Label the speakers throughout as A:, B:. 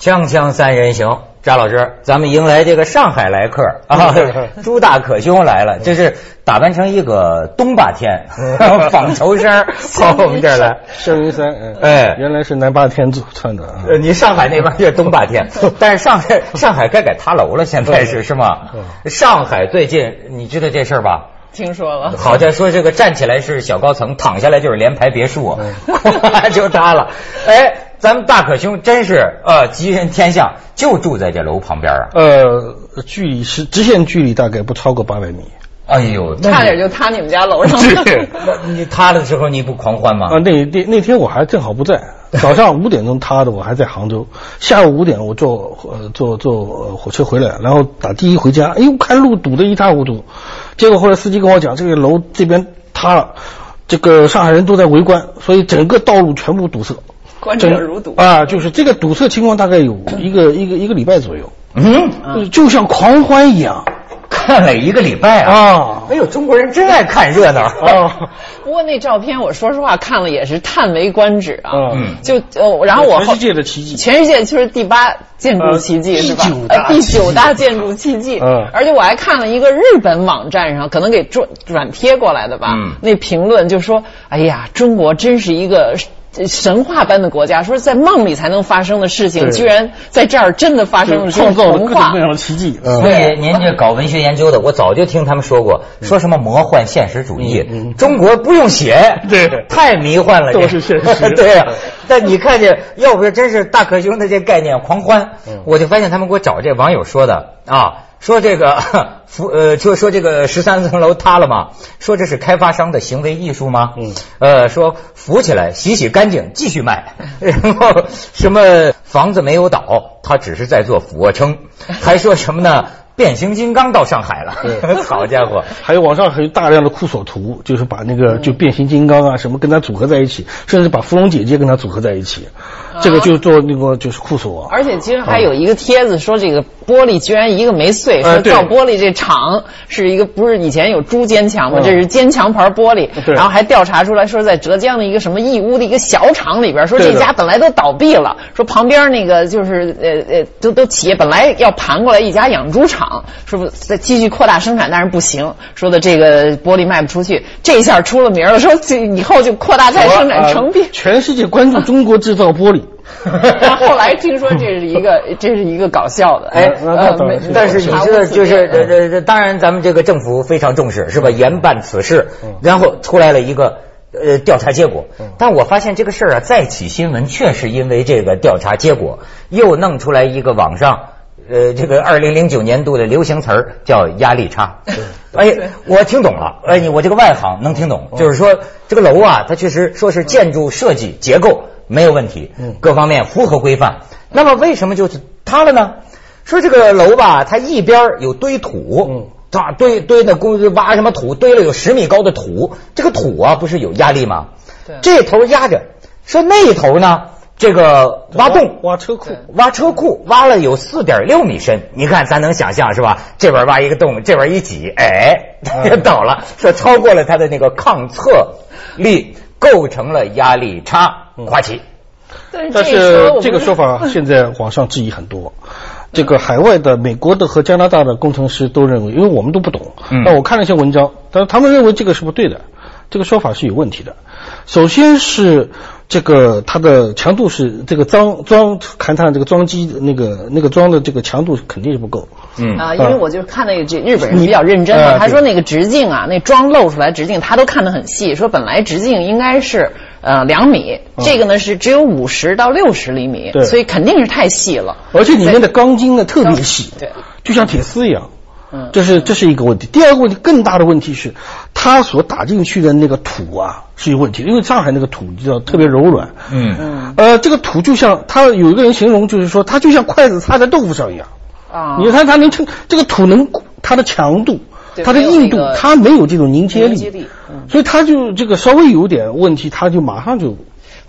A: 锵锵三人行，张老师，咱们迎来这个上海来客啊，朱大可兄来了，这是打扮成一个东霸天，纺绸衫跑我们这儿来。
B: 肖云衫，嗯
A: 哎
B: 原来是南霸天做穿的啊。
A: 呃，你上海那边是东霸天，但是上海上海该改塔楼了，现在是是吗？上海最近你知道这事儿吧？
C: 听说了，
A: 好像说这个站起来是小高层，躺下来就是联排别墅，咵就塌了。哎，咱们大可兄真是呃吉人天相，就住在这楼旁边啊。
B: 呃，距离是直线距离大概不超过八百米
A: 哎呦，
C: 差点就塌你们家楼上了。
A: 那你塌的时候你不狂欢吗？
B: 啊。那那那天我还正好不在，早上五点钟塌的，我还在杭州。下午五点我坐呃坐坐呃火车回来，然后打的一回家，哎呦看路堵得一塌糊涂。结果后来司机跟我讲，这个楼这边塌了，这个上海人都在围观，所以整个道路全部堵塞。
C: 观者如堵
B: 啊，就是这个堵塞情况大概有一个一个一个礼拜左右，
A: 嗯，
B: 呃就像狂欢一样
A: 看了一个礼拜啊。
B: 啊
A: 哎呦，中国人真爱看热闹。
B: 啊
C: 不过那照片，我说实话看了也是叹为观止啊。
B: 嗯
C: 就呃，然后我后
B: 全世界的奇迹
C: 全世界就是第八建筑奇迹、
B: 呃
C: 是吧
B: 第九？大
C: 呃，第九大建筑奇迹。
B: 嗯
C: 而且我还看了一个日本网站上，可能给转转贴过来的吧。
A: 嗯
C: 那评论就说：“哎呀，中国真是一个。”神话般的国家，说在梦里才能发生的事情，居然在这儿真的发生了，
B: 创造了
C: 童话。
B: 各种各。样的奇迹。嗯。
A: 所以您这搞文学研究的，我早就听他们说过，说什么魔幻现实主义，
B: 嗯嗯
A: 中国不用写，
B: 对。
A: 太迷幻了，
B: 都
A: 这
B: 是现实。
A: 对呀、但你看见，要不是真是大可兄的这概念狂欢，
B: 嗯。
A: 我就发现他们给我找这网友说的啊。说这个 扶呃，就说这个十三层楼塌了吗？说这是开发商的行为艺术吗？
B: 嗯，
A: 呃，说扶起来洗洗干净继续卖，然后什么房子没有倒，他只是在做俯卧撑，还说什么呢？变形金刚到上海了，好家伙！
B: 还有网上还有大量的酷索图，就是把那个就变形金刚啊什么跟他组合在一起，甚至把芙蓉姐姐跟他组合在一起，这个就做那个就是酷手啊。
C: 而且其实还有一个帖子说这个玻璃居然一个没碎，说造玻璃这厂是一个不是以前有猪坚强吗？
B: 嗯
C: 这是坚强牌玻璃，
B: 对
C: 然后还调查出来说在浙江的一个什么义乌的一个小厂里边，说这家本来都倒闭了，说旁边那个就是呃呃都都企业本来要盘过来一家养猪场，说不再继续扩大生产，但是不行，说的这个玻璃卖不出去，这下出了名了，说这以后就扩大再生产成品
B: 呃。全世界关注中国制造玻璃。
C: 然后后来听说这是一个 这是一个搞笑的，哎，
A: 但是你知道，就是
C: 典
A: 这这这，当然咱们这个政府非常重视，是吧？严办此事，然后出来了一个呃调查结果。但我发现这个事儿啊，再起新闻，确实因为这个调查结果，又弄出来一个网上。呃，这个二零零九年度的流行词儿叫压力差。哎，我听懂了。哎，你我这个外行能听懂，就是说这个楼啊，它确实说是建筑设计结构没有问题，各方面符合规范。那么为什么就是塌了呢？说这个楼吧，它一边儿有堆土，啊，堆堆的工挖什么土，堆了有十米高的土，这个土啊不是有压力吗？
C: 对
A: 这头压着，说那头呢，这个挖洞
B: 挖车库，
A: 挖车库挖了有四点六米深，你看咱能想象是吧？这边挖一个洞，这边一挤，哎，就 倒了，说超过了它的那个抗侧力，构成了压力差，滑起。
C: 但
B: 但
C: 是这一说
B: 是这个 说法现在网上质疑很多。这个海外的、美国的和加拿大的工程师都认为，因为我们都不懂，那我看了一些文章，但是他们认为这个是不对的，这个说法是有问题的。首先是这个它的强度是这个装装勘探这个装机那个那个装的这个强度肯定是不够。
A: 嗯
C: 啊，因为我就看那个这日本人比较认真嘛，
B: 呃
C: 他说那个直径啊，那桩露出来直径他都看得很细，说本来直径应该是呃两米，这个呢是只有五十到六十厘米，
B: 对
C: 所以肯定是太细了。
B: 而且里面的钢筋呢特别细，
C: 对，
B: 就像铁丝一样。
C: 嗯
B: 这是这是一个问题。第二个问题，更大的问题是，它所打进去的那个土啊是有问题的，因为上海那个土你知道特别柔软。
A: 嗯。
C: 嗯。
B: 呃，这个土就像他有一个人形容，就是说它就像筷子插在豆腐上一样。
C: 啊，
B: 你看它能撑这个土能它的强度，
C: 对
B: 它的硬度它没有这种凝结力，
C: 凝结力嗯。
B: 所以它就这个稍微有点问题，它就马上就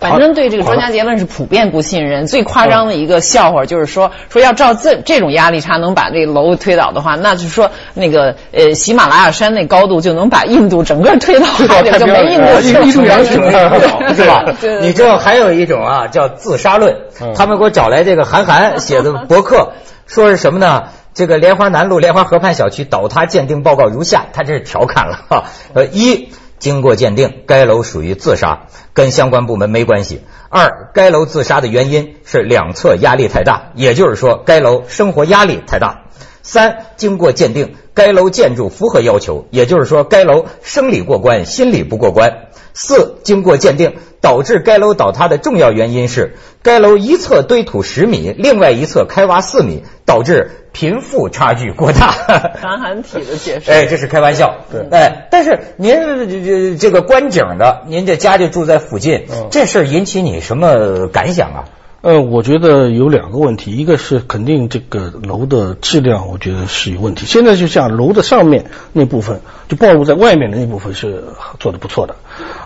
C: 反正对这个专家结论是普遍不信任。最夸张的一个笑话就是说，说要照这这种压力差能把这个楼推倒的话，那就是说那个呃喜马拉雅山那高度就能把印度整个推倒 就没印度
B: 印度洋行
A: 是吧？你知道还有一种啊叫自杀论，他们给我找来这个韩寒写的博客，说是什么呢？这个莲花南路莲花河畔小区倒塌鉴定报告如下，他这是调侃了哈。呃，一，经过鉴定，该楼属于自杀，跟相关部门没关系。二，该楼自杀的原因是两侧压力太大，也就是说该楼生活压力太大。三，经过鉴定，该楼建筑符合要求，也就是说该楼生理过关，心理不过关。四，经过鉴定，导致该楼倒塌的重要原因是该楼一侧堆土十米，另外一侧开挖四米，导致贫富差距过大。
C: 韩寒体的解释，
A: 哎，这是开玩笑。对，哎，但是您这这个观景的，您这家就住在附近，这事儿引起你什么感想啊？
B: 呃，我觉得有两个问题，一个是肯定这个楼的质量，我觉得是有问题。现在就像楼的上面那部分，就暴露在外面的那部分是做的不错的，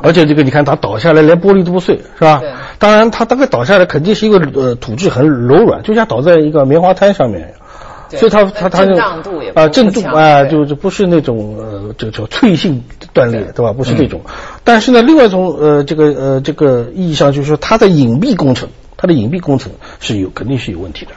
B: 而且这个你看它倒下来连玻璃都不碎，是吧？当然，它大概倒下来肯定是一个呃土质很柔软，就像倒在一个棉花滩上面，所以它它它
C: 震荡度也
B: 啊震度啊就就不是那种呃这个叫脆性断裂，对吧？不是这种。但是呢，另外一种呃这个呃这个意义上就是说它的隐蔽工程。它的隐蔽工程是有肯定是有问题的，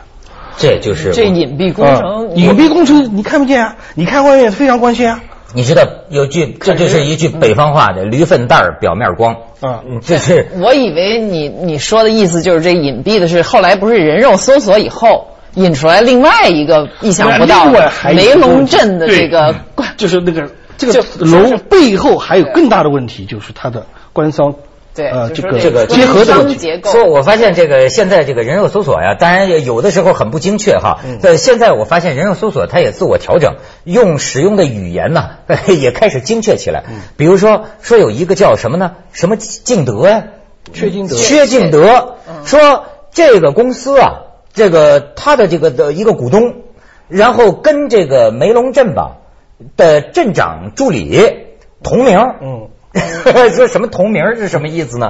A: 这就是
C: 这隐蔽工程，
B: 隐蔽工程你看不见啊，你看外面非常光鲜啊。
A: 你知道有句这就是一句北方话的驴粪蛋儿表面光啊，这是
C: 我以为你你说的意思就是这隐蔽的是后来不是人肉搜索以后引出来另外一个意想不到的梅龙镇的这个，
B: 就是那个这个楼背后还有更大的问题，就是它的官商。
C: 呃，
B: 这个
A: 这个
B: 结合的
C: 结构。
A: 说，我发现这个现在这个人肉搜索呀，当然有的时候很不精确哈。呃，现在我发现人肉搜索它也自我调整，用使用的语言呢 也开始精确起来。比如说，说有一个叫什么呢？什么敬德呀？
B: 薛敬德。
A: 薛敬德说这个公司啊，这个他的这个的一个股东，然后跟这个梅龙镇吧的镇长助理同名。嗯。说 什么同名是什么意思呢？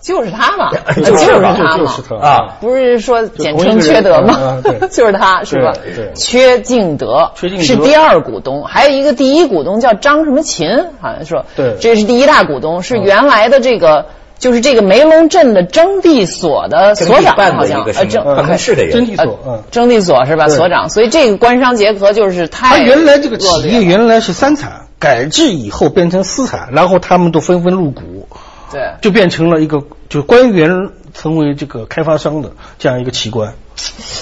C: 就是他嘛，
B: 就是
C: 他嘛。啊！不是说简称缺德吗？就是 他是吧？缺敬德是第二股东，还有一个第一股东叫张什么琴，好像说。
B: 对，
C: 这是第一大股东，是原来的这个就是这个梅龙镇的征地所的所长，好像。
A: 呃征办公室的
B: 征地所，嗯，
C: 征地所是吧？所长，所以这个官商结合就是
B: 他原来这个企业原来是三产。改制以后变成私产，然后他们都纷纷入股，
C: 对，
B: 就变成了一个就官员成为这个开发商的这样一个奇观。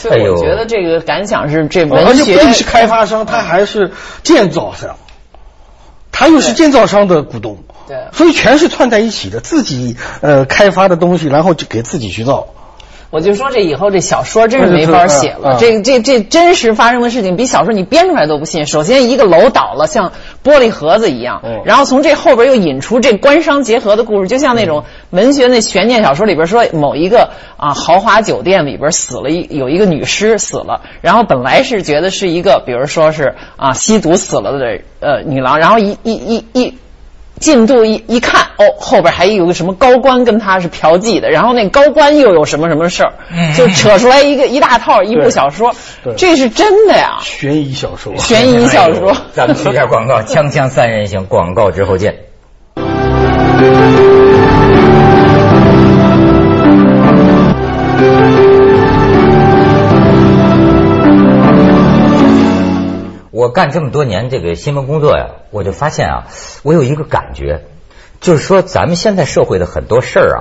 C: 对，我觉得这个感想是这文
B: 学，而且不仅是开发商，他还是建造商，他又是建造商的股东，
C: 对，
B: 所以全是串在一起的，自己呃开发的东西，然后就给自己去造。
C: 我就说这以后这小说真是没法写了，这这这真实发生的事情比小说你编出来都不信。首先一个楼倒了，像玻璃盒子一样，然后从这后边又引出这官商结合的故事，就像那种文学那悬念小说里边说某一个啊豪华酒店里边死了一有一个女尸死了，然后本来是觉得是一个比如说是啊吸毒死了的呃女郎，然后一一一一。进度一一看，哦，后边还有个什么高官跟他是嫖妓的，然后那高官又有什么什么事儿，就扯出来一个一大套一部小说，这是真的呀？
B: 悬疑小说，
C: 悬疑小说。
A: 咱们去下广告，锵锵三人行，广告之后见。我干这么多年这个新闻工作呀，我就发现啊，我有一个感觉，就是说咱们现在社会的很多事儿啊，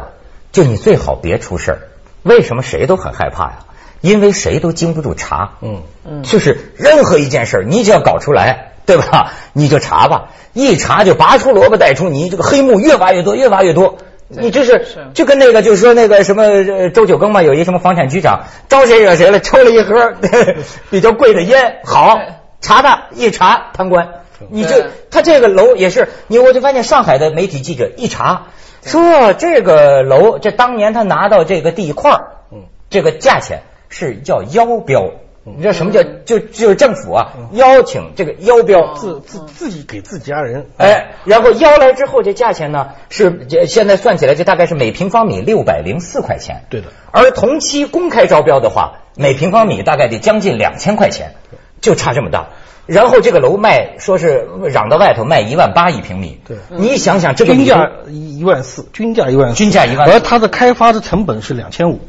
A: 就你最好别出事儿。为什么谁都很害怕呀？因为谁都经不住查。嗯嗯，就是任何一件事儿，你只要搞出来，对吧？你就查吧，一查就拔出萝卜带出泥，这个黑幕越挖越多，越挖越多。你这是就跟那个就是说那个什么周九更嘛，有一什么房产局长招谁惹谁了，抽了一盒 比较贵的烟，好。查他一查贪官，你就他这个楼也是你，我就发现上海的媒体记者一查，说这个楼这当年他拿到这个地块嗯，这个价钱是叫邀标，你知道什么叫就就是政府啊邀请这个邀标
B: 自自自己给自己家人，
A: 哎，然后邀来之后，这价钱呢是现在算起来，就大概是每平方米六百零四块钱。
B: 对的。
A: 而同期公开招标的话，每平方米大概得将近两千块钱，就差这么大。然后这个楼卖说是嚷到外头卖一万八一平米，
B: 对。
A: 你想想这个
B: 均价一一万四，均价一万四，
A: 均价一万四。
B: 而它的开发的成本是两千五，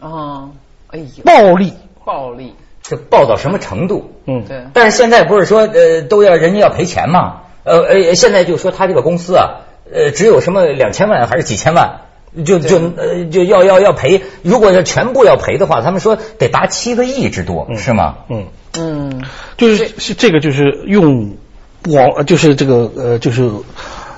C: 哦，哎呦，
B: 暴利。
C: 暴利，
A: 这暴到什么程度？
B: 嗯，
C: 对，
A: 但是现在不是说呃都要人家要赔钱吗？呃呃，现在就说他这个公司啊，呃只有什么两千万还是几千万，就就呃就要要要赔。如果要全部要赔的话，他们说得达七个亿之多，是吗？
B: 嗯，
C: 嗯，
B: 就是是这个就是用网就是这个呃就是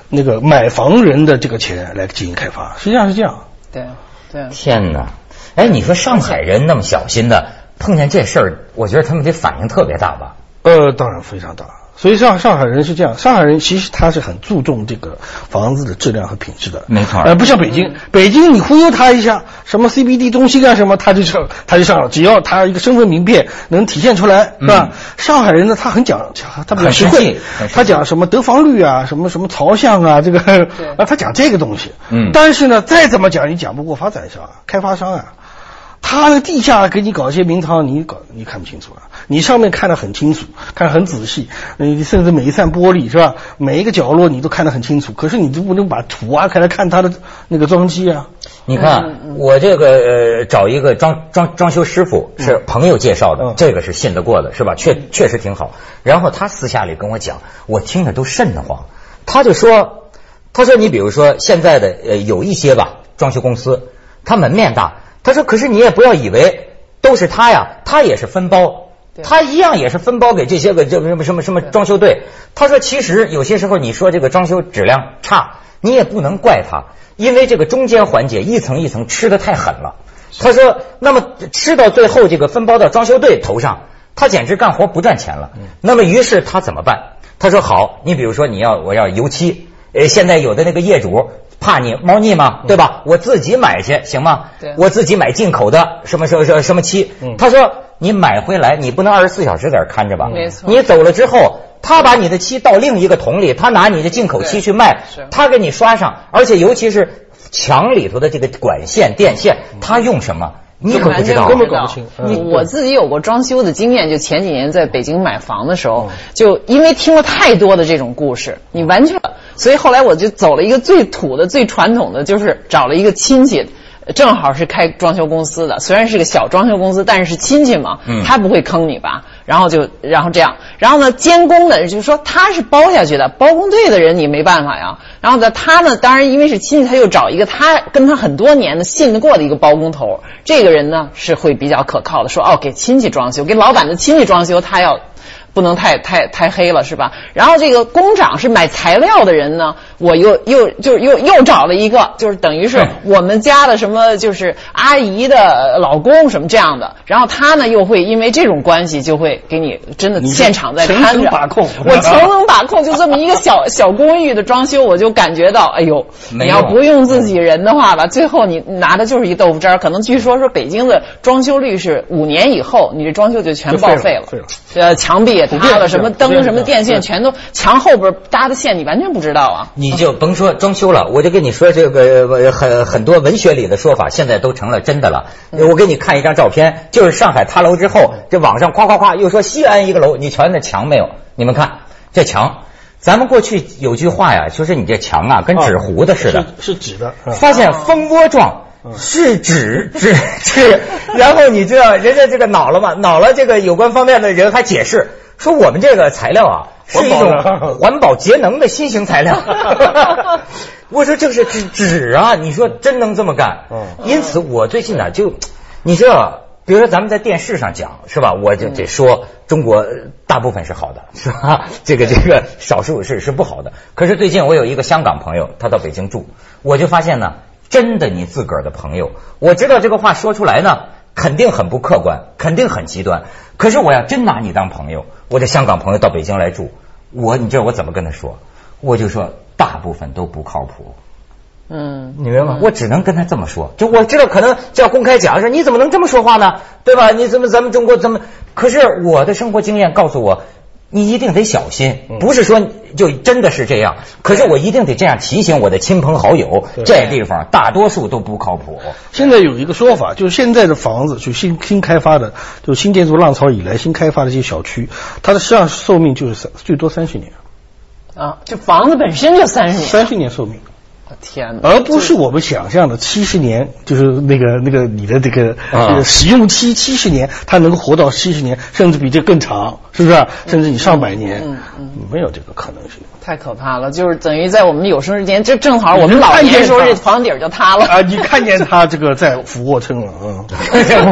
B: 那个买房人的这个钱来进行开发，实际上是这样。
C: 对对，
A: 天哪！哎，你说上海人那么小心的，碰见这事儿，我觉得他们得反应特别大吧？
B: 呃，当然非常大。所以上上海人是这样，上海人其实他是很注重这个房子的质量和品质的，
A: 没错。
B: 呃，不像北京，北京你忽悠他一下，什么 CBD 中心干什么，他就上他就上了，只要他一个身份名片能体现出来，是吧？上海人呢，他很讲，他比较实
A: 很实际
B: 惠他讲什么得房率啊，什么什么朝向啊，这个 啊，他讲这个东西。
A: 嗯。
B: 但是呢，再怎么讲，也讲不过发展商、啊、开发商啊。他那地下给你搞一些名堂，你搞你看不清楚啊！你上面看得很清楚，看得很仔细，你甚至每一扇玻璃是吧？每一个角落你都看得很清楚，可是你就不能把图挖开来看他的那个装机啊！
A: 你看，我这个呃找一个装装装修师傅是朋友介绍的，
B: 嗯
A: 这个是信得过的，是吧？确确实挺好。然后他私下里跟我讲，我听着都瘆得慌。他就说，他说你比如说现在的呃有一些吧装修公司，他门面大，他说可是你也不要以为都是他呀，他也是分包。他一样也是分包给这些个这什么什么什么装修队。他说，其实有些时候你说这个装修质量差，你也不能怪他，因为这个中间环节一层一层吃的太狠了。他说，那么吃到最后这个分包到装修队头上，他简直干活不赚钱了。那么于是他怎么办？他说好，你比如说你要我要油漆，呃，现在有的那个业主怕你猫腻吗，对吧？我自己买去行吗？我自己买进口的什么什么什么什么漆。
B: 嗯
A: 他说你买回来，你不能二十四小时在这儿看着吧？
C: 没错
A: 你走了之后，他把你的漆倒另一个桶里，他拿你的进口漆去卖，他给你刷上，而且尤其是墙里头的这个管线、电线，他用什么？你可不知道啊。
B: 根本搞不清
C: 你
B: 嗯
C: 我自己有过装修的经验，就前几年在北京买房的时候，
B: 嗯
C: 就因为听了太多的这种故事，你完全，所以后来我就走了一个最土的、最传统的，就是找了一个亲戚。正好是开装修公司的，虽然是个小装修公司，但是是亲戚嘛，
A: 嗯
C: 他不会坑你吧？然后就，然后这样，然后呢，监工的就是说他是包下去的，包工队的人你没办法呀。然后呢，他呢，当然因为是亲戚，他又找一个他跟他很多年的信得过的一个包工头，这个人呢是会比较可靠的，说哦给亲戚装修，给老板的亲戚装修，他要。不能太太太黑了，是吧？然后这个工长是买材料的人呢，我又又就又又找了一个，就是等于是
A: 嗯
C: 我们家的什么就是阿姨的老公什么这样的，然后他呢又会因为这种关系就会给你真的现场在看着。
B: 层把控
C: 我层层把控，就这么一个小 小公寓的装修，我就感觉到，哎呦，你要不用自己人的话吧，最后你拿的就是一豆腐渣儿。可能据说说北京的装修率是五年以后，你这装修就全报废了。
B: 废了，
C: 呃，墙壁也塌了，什么灯、什么电线全都墙后边搭的线，你完全不知道啊。
A: 你就甭说装修了，我就跟你说这个呃很很多文学里的说法，现在都成了真的了。我给你看一张照片，就是上海塌楼之后，这网上夸夸夸又说西安一个楼，你瞧那墙没有？你们看这墙，咱们过去有句话呀，就是你这墙啊跟纸糊的似的，
B: 是是纸的，啊
A: 发现蜂窝状。是纸纸纸，然后你知道人家这个恼了吗？恼了，这个有关方面的人还解释说，我们这个材料啊是一种
B: 环保
A: 节能的新型材料。我说这是纸纸啊，你说真能这么干？
B: 嗯
A: 因此我最近呢就，你知道，比如说咱们在电视上讲是吧？我就得说中国大部分是好的，是吧？这个这个少数是是不好的。可是最近我有一个香港朋友，他到北京住，我就发现呢，真的你自个儿的朋友，我知道这个话说出来呢，肯定很不客观，肯定很极端。可是我要真拿你当朋友，我这香港朋友到北京来住，我你知道我怎么跟他说？我就说大部分都不靠谱。
C: 嗯，
A: 你明白吗？我只能跟他这么说，就我知道可能就要公开讲说你怎么能这么说话呢？对吧？你怎么咱们中国怎么？可是我的生活经验告诉我，你一定得小心，不是说就真的是这样。可是我一定得这样提醒我的亲朋好友，这地方大多数都不靠谱。
B: 现在有一个说法，就是现在的房子，就新新开发的，就新建筑浪潮以来新开发的这些小区，它的实际上寿命就是三最多三十年，
C: 啊，这房子本身就三十年，
B: 三十年寿命。
C: 天哪！
B: 而不是我们想象的七十年，就是那个那个你的这个
A: 啊
B: 这个使用期七十年，它能够活到七十年，甚至比这更长，是不是？甚至你上百年，
C: 嗯嗯
B: 没有这个可能性。
C: 太可怕了，就是等于在我们有生之年，这正好我们老年时候这房顶就塌了。
B: 啊，你看见他这个在俯卧撑了，嗯。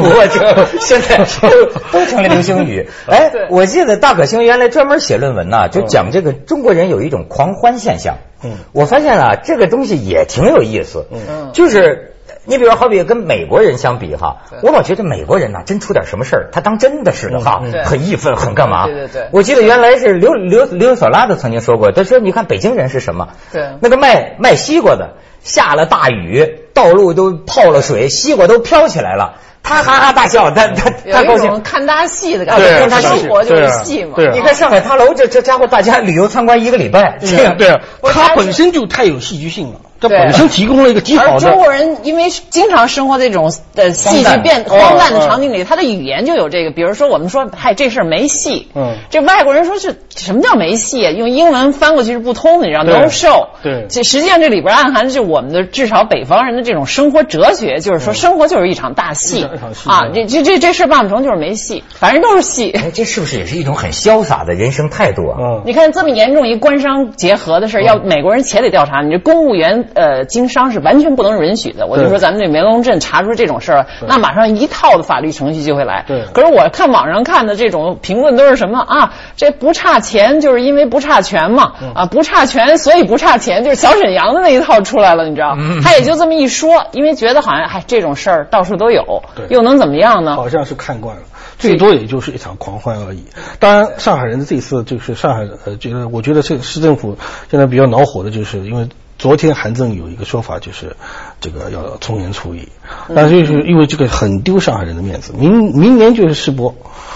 A: 我这现在都都成了流星雨。哎，我记得大可星原来专门写论文呐，就讲这个中国人有一种狂欢现象。
B: 嗯
A: 我发现啊，这个东西也挺有意思。
C: 嗯
A: 就是你比如好比跟美国人相比哈，我老觉得美国人呐，真出点什么事儿，他当真的似的哈很义愤，很干嘛？
C: 对对对
A: 我记得原来是刘刘刘索拉都曾经说过，他说你看北京人是什么？
C: 对
A: 那个卖卖西瓜的，下了大雨，道路都泡了水，西瓜都飘起来了，他哈哈大笑，他他他高兴
C: 有一种。看大戏的感觉，
A: 看大戏
C: 生活就是戏嘛。
A: 你看上海塔楼这这家伙，大家旅游参观一个礼拜，这样
B: 对啊对啊，
C: 我
B: 它本身就太有戏剧性了，这本身提供了一个极好
C: 而中。国人因为经常生活在这种呃戏剧变
B: 荒诞
C: 的
B: 哦
C: 场景里，他的语言就有这个。比如说我们说，嗨，这事儿没戏。
B: 嗯
C: 这外国人说是什么叫没戏啊？用英文翻过去是不通的，你知道
B: 对
C: ？No show。
B: 对
C: 这实际上这里边暗含的就是我们的至少北方人的这种生活哲学，就是说生活就是一场大戏啊。这这这这事儿办不成就是没戏，反正都是戏。
A: 哎，这是不是也是一种很潇洒的人生态度啊？
B: 嗯，
C: 你看这么严重一官商结合的事儿，要美国人且得调查，你这公务员呃经商是完全不能允许的。我就说咱们这梅龙镇查出这种事儿，那马上一套的法律程序就会来。
B: 对
C: 可是我看网上看的这种评论都是什么啊？这不差钱就是因为不差权嘛，
B: 嗯
C: 啊不差权所以不差钱，就是小沈阳的那一套出来了，你知道？
B: 嗯
C: 他也就这么一说，因为觉得好像嗨这种事儿到处都有
B: 对，
C: 又能怎么样呢？
B: 好像是看惯了，最多也就是一场狂欢而已。当然，上海人的这次就是上海呃，觉得我觉得这个市政府现在比较恼火的，就是因为昨天韩正有一个说法，就是这个要从严处理，但是就是因为这个很丢上海人的面子，明明年就是世博，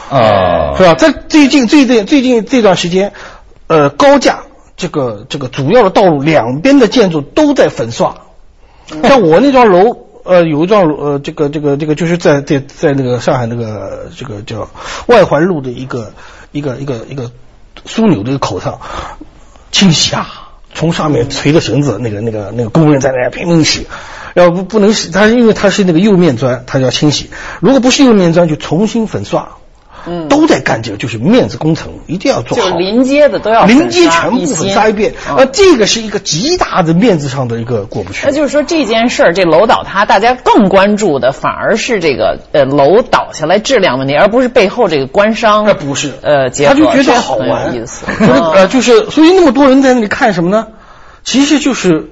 A: 啊
B: 是吧？在最近最近最近这段时间，呃，高架这个这个主要的道路两边的建筑都在粉刷，像我那幢楼。呃，有一幢楼呃，这个这个这个就是在在在那个上海那个这个叫外环路的一个一个一个一个枢纽的一个口上清洗啊，从上面垂着绳子，那个那个那个工人在那拼命洗，要不不能洗，它因为它是那个釉面砖，它要清洗，如果不是釉面砖，就重新粉刷。
C: 嗯
B: 都在干这个，就是面子工程，一定要做好。
C: 就是临街的都要
B: 临街全部粉
C: 些
B: 刷一遍，
C: 嗯
B: 呃，这个是一个极大的面子上的一个过不去。
C: 那就是说这件事儿，这楼倒塌，大家更关注的反而是这个呃楼倒下来质量问题，而不是背后这个官商。
B: 那不是，
C: 呃，结合
B: 他就觉
C: 这
B: 得好玩，
C: 意思。嗯
B: 呃，就是所以那么多人在那里看什么呢？其实就是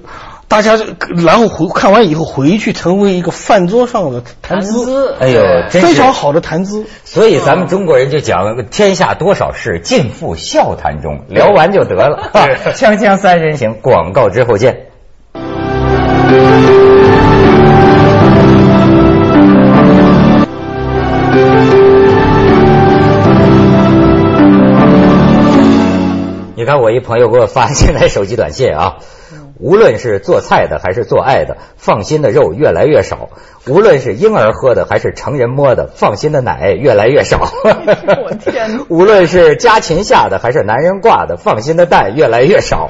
B: 大家然后回看完以后回去成为一个饭桌上的谈
C: 谈
B: 资，
A: 哎呦真
B: 非常好的谈资。
A: 所以咱们中国人就讲天下多少事，尽付笑谈中，聊完就得了。
B: 对
A: 锵锵三人行，广告之后见。你看，我一朋友给我发现在手机短信啊，无论是做菜的还是做爱的，放心的肉越来越少；无论是婴儿喝的还是成人摸的，放心的奶越来越少。
C: 我天哪
A: 无论是家禽下的还是男人挂的，放心的蛋越来越少；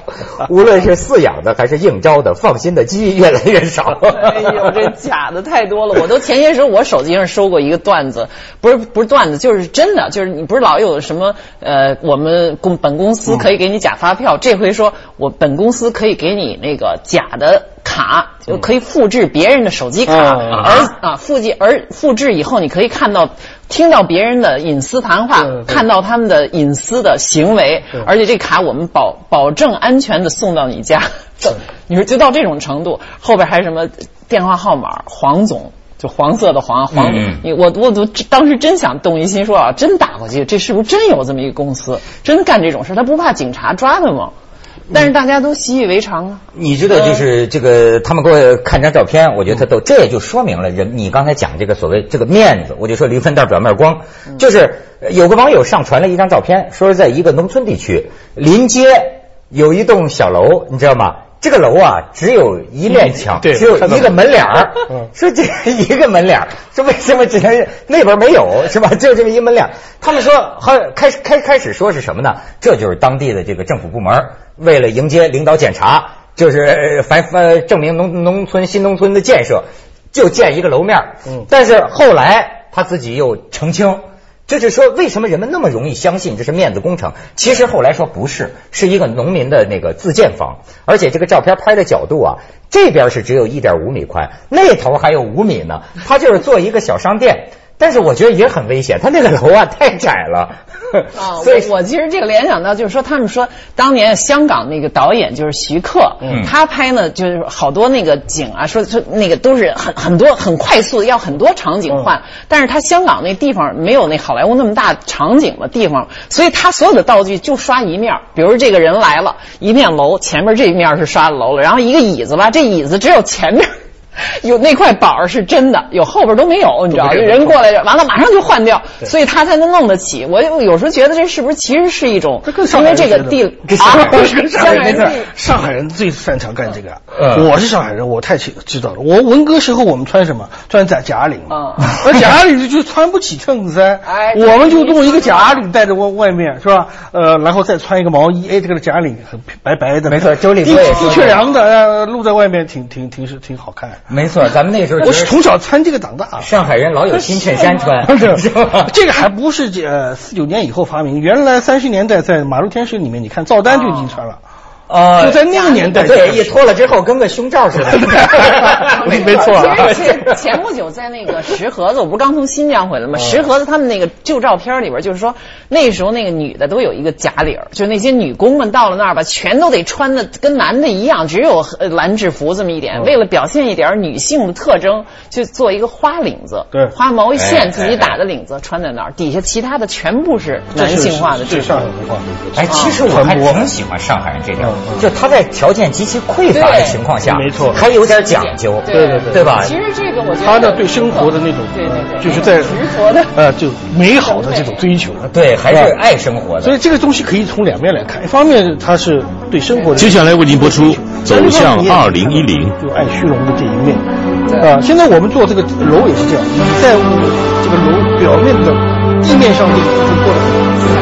A: 无论是饲养的还是应招的，放心的鸡越来越少。
C: 哎呦，这假的太多了！我都前些时候我手机上收过一个段子，不是不是段子，就是真的，就是你不是老有什么呃，我们公本公司可以给你假发票，这回说我本公司可以给你那个假的卡，就可以复制别人的手机卡，
B: 嗯
C: 而啊复制而复制以后，你可以看到。听到别人的隐私谈话，看到他们的隐私的行为，而且这卡我们保保证安全的送到你家。你说就到这种程度，后边还什么电话号码，黄总。就黄色的黄黄，
A: 嗯
C: 你我我都当时真想动一心说啊，真打过去，这是不是真有这么一个公司，真干这种事？他不怕警察抓他吗？但是大家都习以为常啊。
A: 你知道，就是这个，他们给我看张照片，我觉得他逗，这也就说明了人。你刚才讲这个所谓这个面子，我就说离分袋表面光，就是有个网友上传了一张照片，说是在一个农村地区临街有一栋小楼，你知道吗？这个楼啊，只有一面墙，只有一个门脸儿。说这一个门脸儿，说为什么只能那边没有是吧？就这么一门脸他们说，好开始开开始说是什么呢？这就是当地的这个政府部门为了迎接领导检查，就是反反证明农农村新农村的建设，就建一个楼面嗯，但是后来他自己又澄清。就是说，为什么人们那么容易相信这是面子工程？其实后来说不是，是一个农民的那个自建房，而且这个照片拍的角度啊，这边是只有一点五米宽，那头还有五米呢。他就是做一个小商店。但是我觉得也很危险，他那个楼啊太窄了。
C: 啊，所以我其实这个联想到就是说，他们说当年香港那个导演就是徐克，嗯，他拍呢就是好多那个景啊，说说那个都是很很多很快速的，要很多场景换。但是他香港那地方没有那好莱坞那么大场景的地方，所以他所有的道具就刷一面。比如这个人来了，一面楼前面这一面是刷楼了，然后一个椅子吧，这椅子只有前面。有那块板是真的，有后边都没有，你知道？人过来完了马上就换掉，所以他才能弄得起。我有时候觉得这是不是其实是一种？因为这个地
B: 啊，上海人上海人最擅长干这个。我是上海人，我太清知道了。我文革时候我们穿什么？穿假假领啊，而假领就穿不起衬衫，我们就弄一个假领戴在外外面，是吧？呃，然后再穿一个毛衣，哎，这个假领很白白的，
A: 没错，周礼
B: 地地确凉的，露在外面挺挺挺是挺好看。
A: 没错，咱们那时候
B: 我是从小穿这个长大。
A: 上海人老有新衬衫穿，
B: 是 吧？这个还不是呃四九年以后发明，原来三十年代在《马路天使》里面，你看赵丹就已经穿了。啊，就在那个年代，
A: 对，一脱了之后跟个胸罩似的，
B: 没错。
C: 其实前不久在那个石河子，我不是刚从新疆回来吗？石河子他们那个旧照片里边，就是说那时候那个女的都有一个假领就那些女工们到了那儿吧，全都得穿的跟男的一样，只有蓝制服这么一点，为了表现一点女性的特征，就做一个花领子，
B: 对，
C: 花毛线自己打的领子穿在那儿，底下其他的全部是男性化的
B: 制服。
A: 哎，其实我还挺喜欢上海人这点。就他在条件极其匮乏的情况下，
B: 没错，
A: 还有点讲究，
B: 对对对，
A: 对吧？
C: 其实这个我觉得
B: 他呢对生活的那种，
C: 对对对，
B: 就是在呃，就美好的这种追求，
A: 对，还是爱生活的。
B: 所以这个东西可以从两面来看，一方面他是对生活的。
D: 接下来为您播出《走向二零一零》，
B: 就爱虚荣的这一面。啊，现在我们做这个楼也是这样，你在这个楼表面的地面上就做的。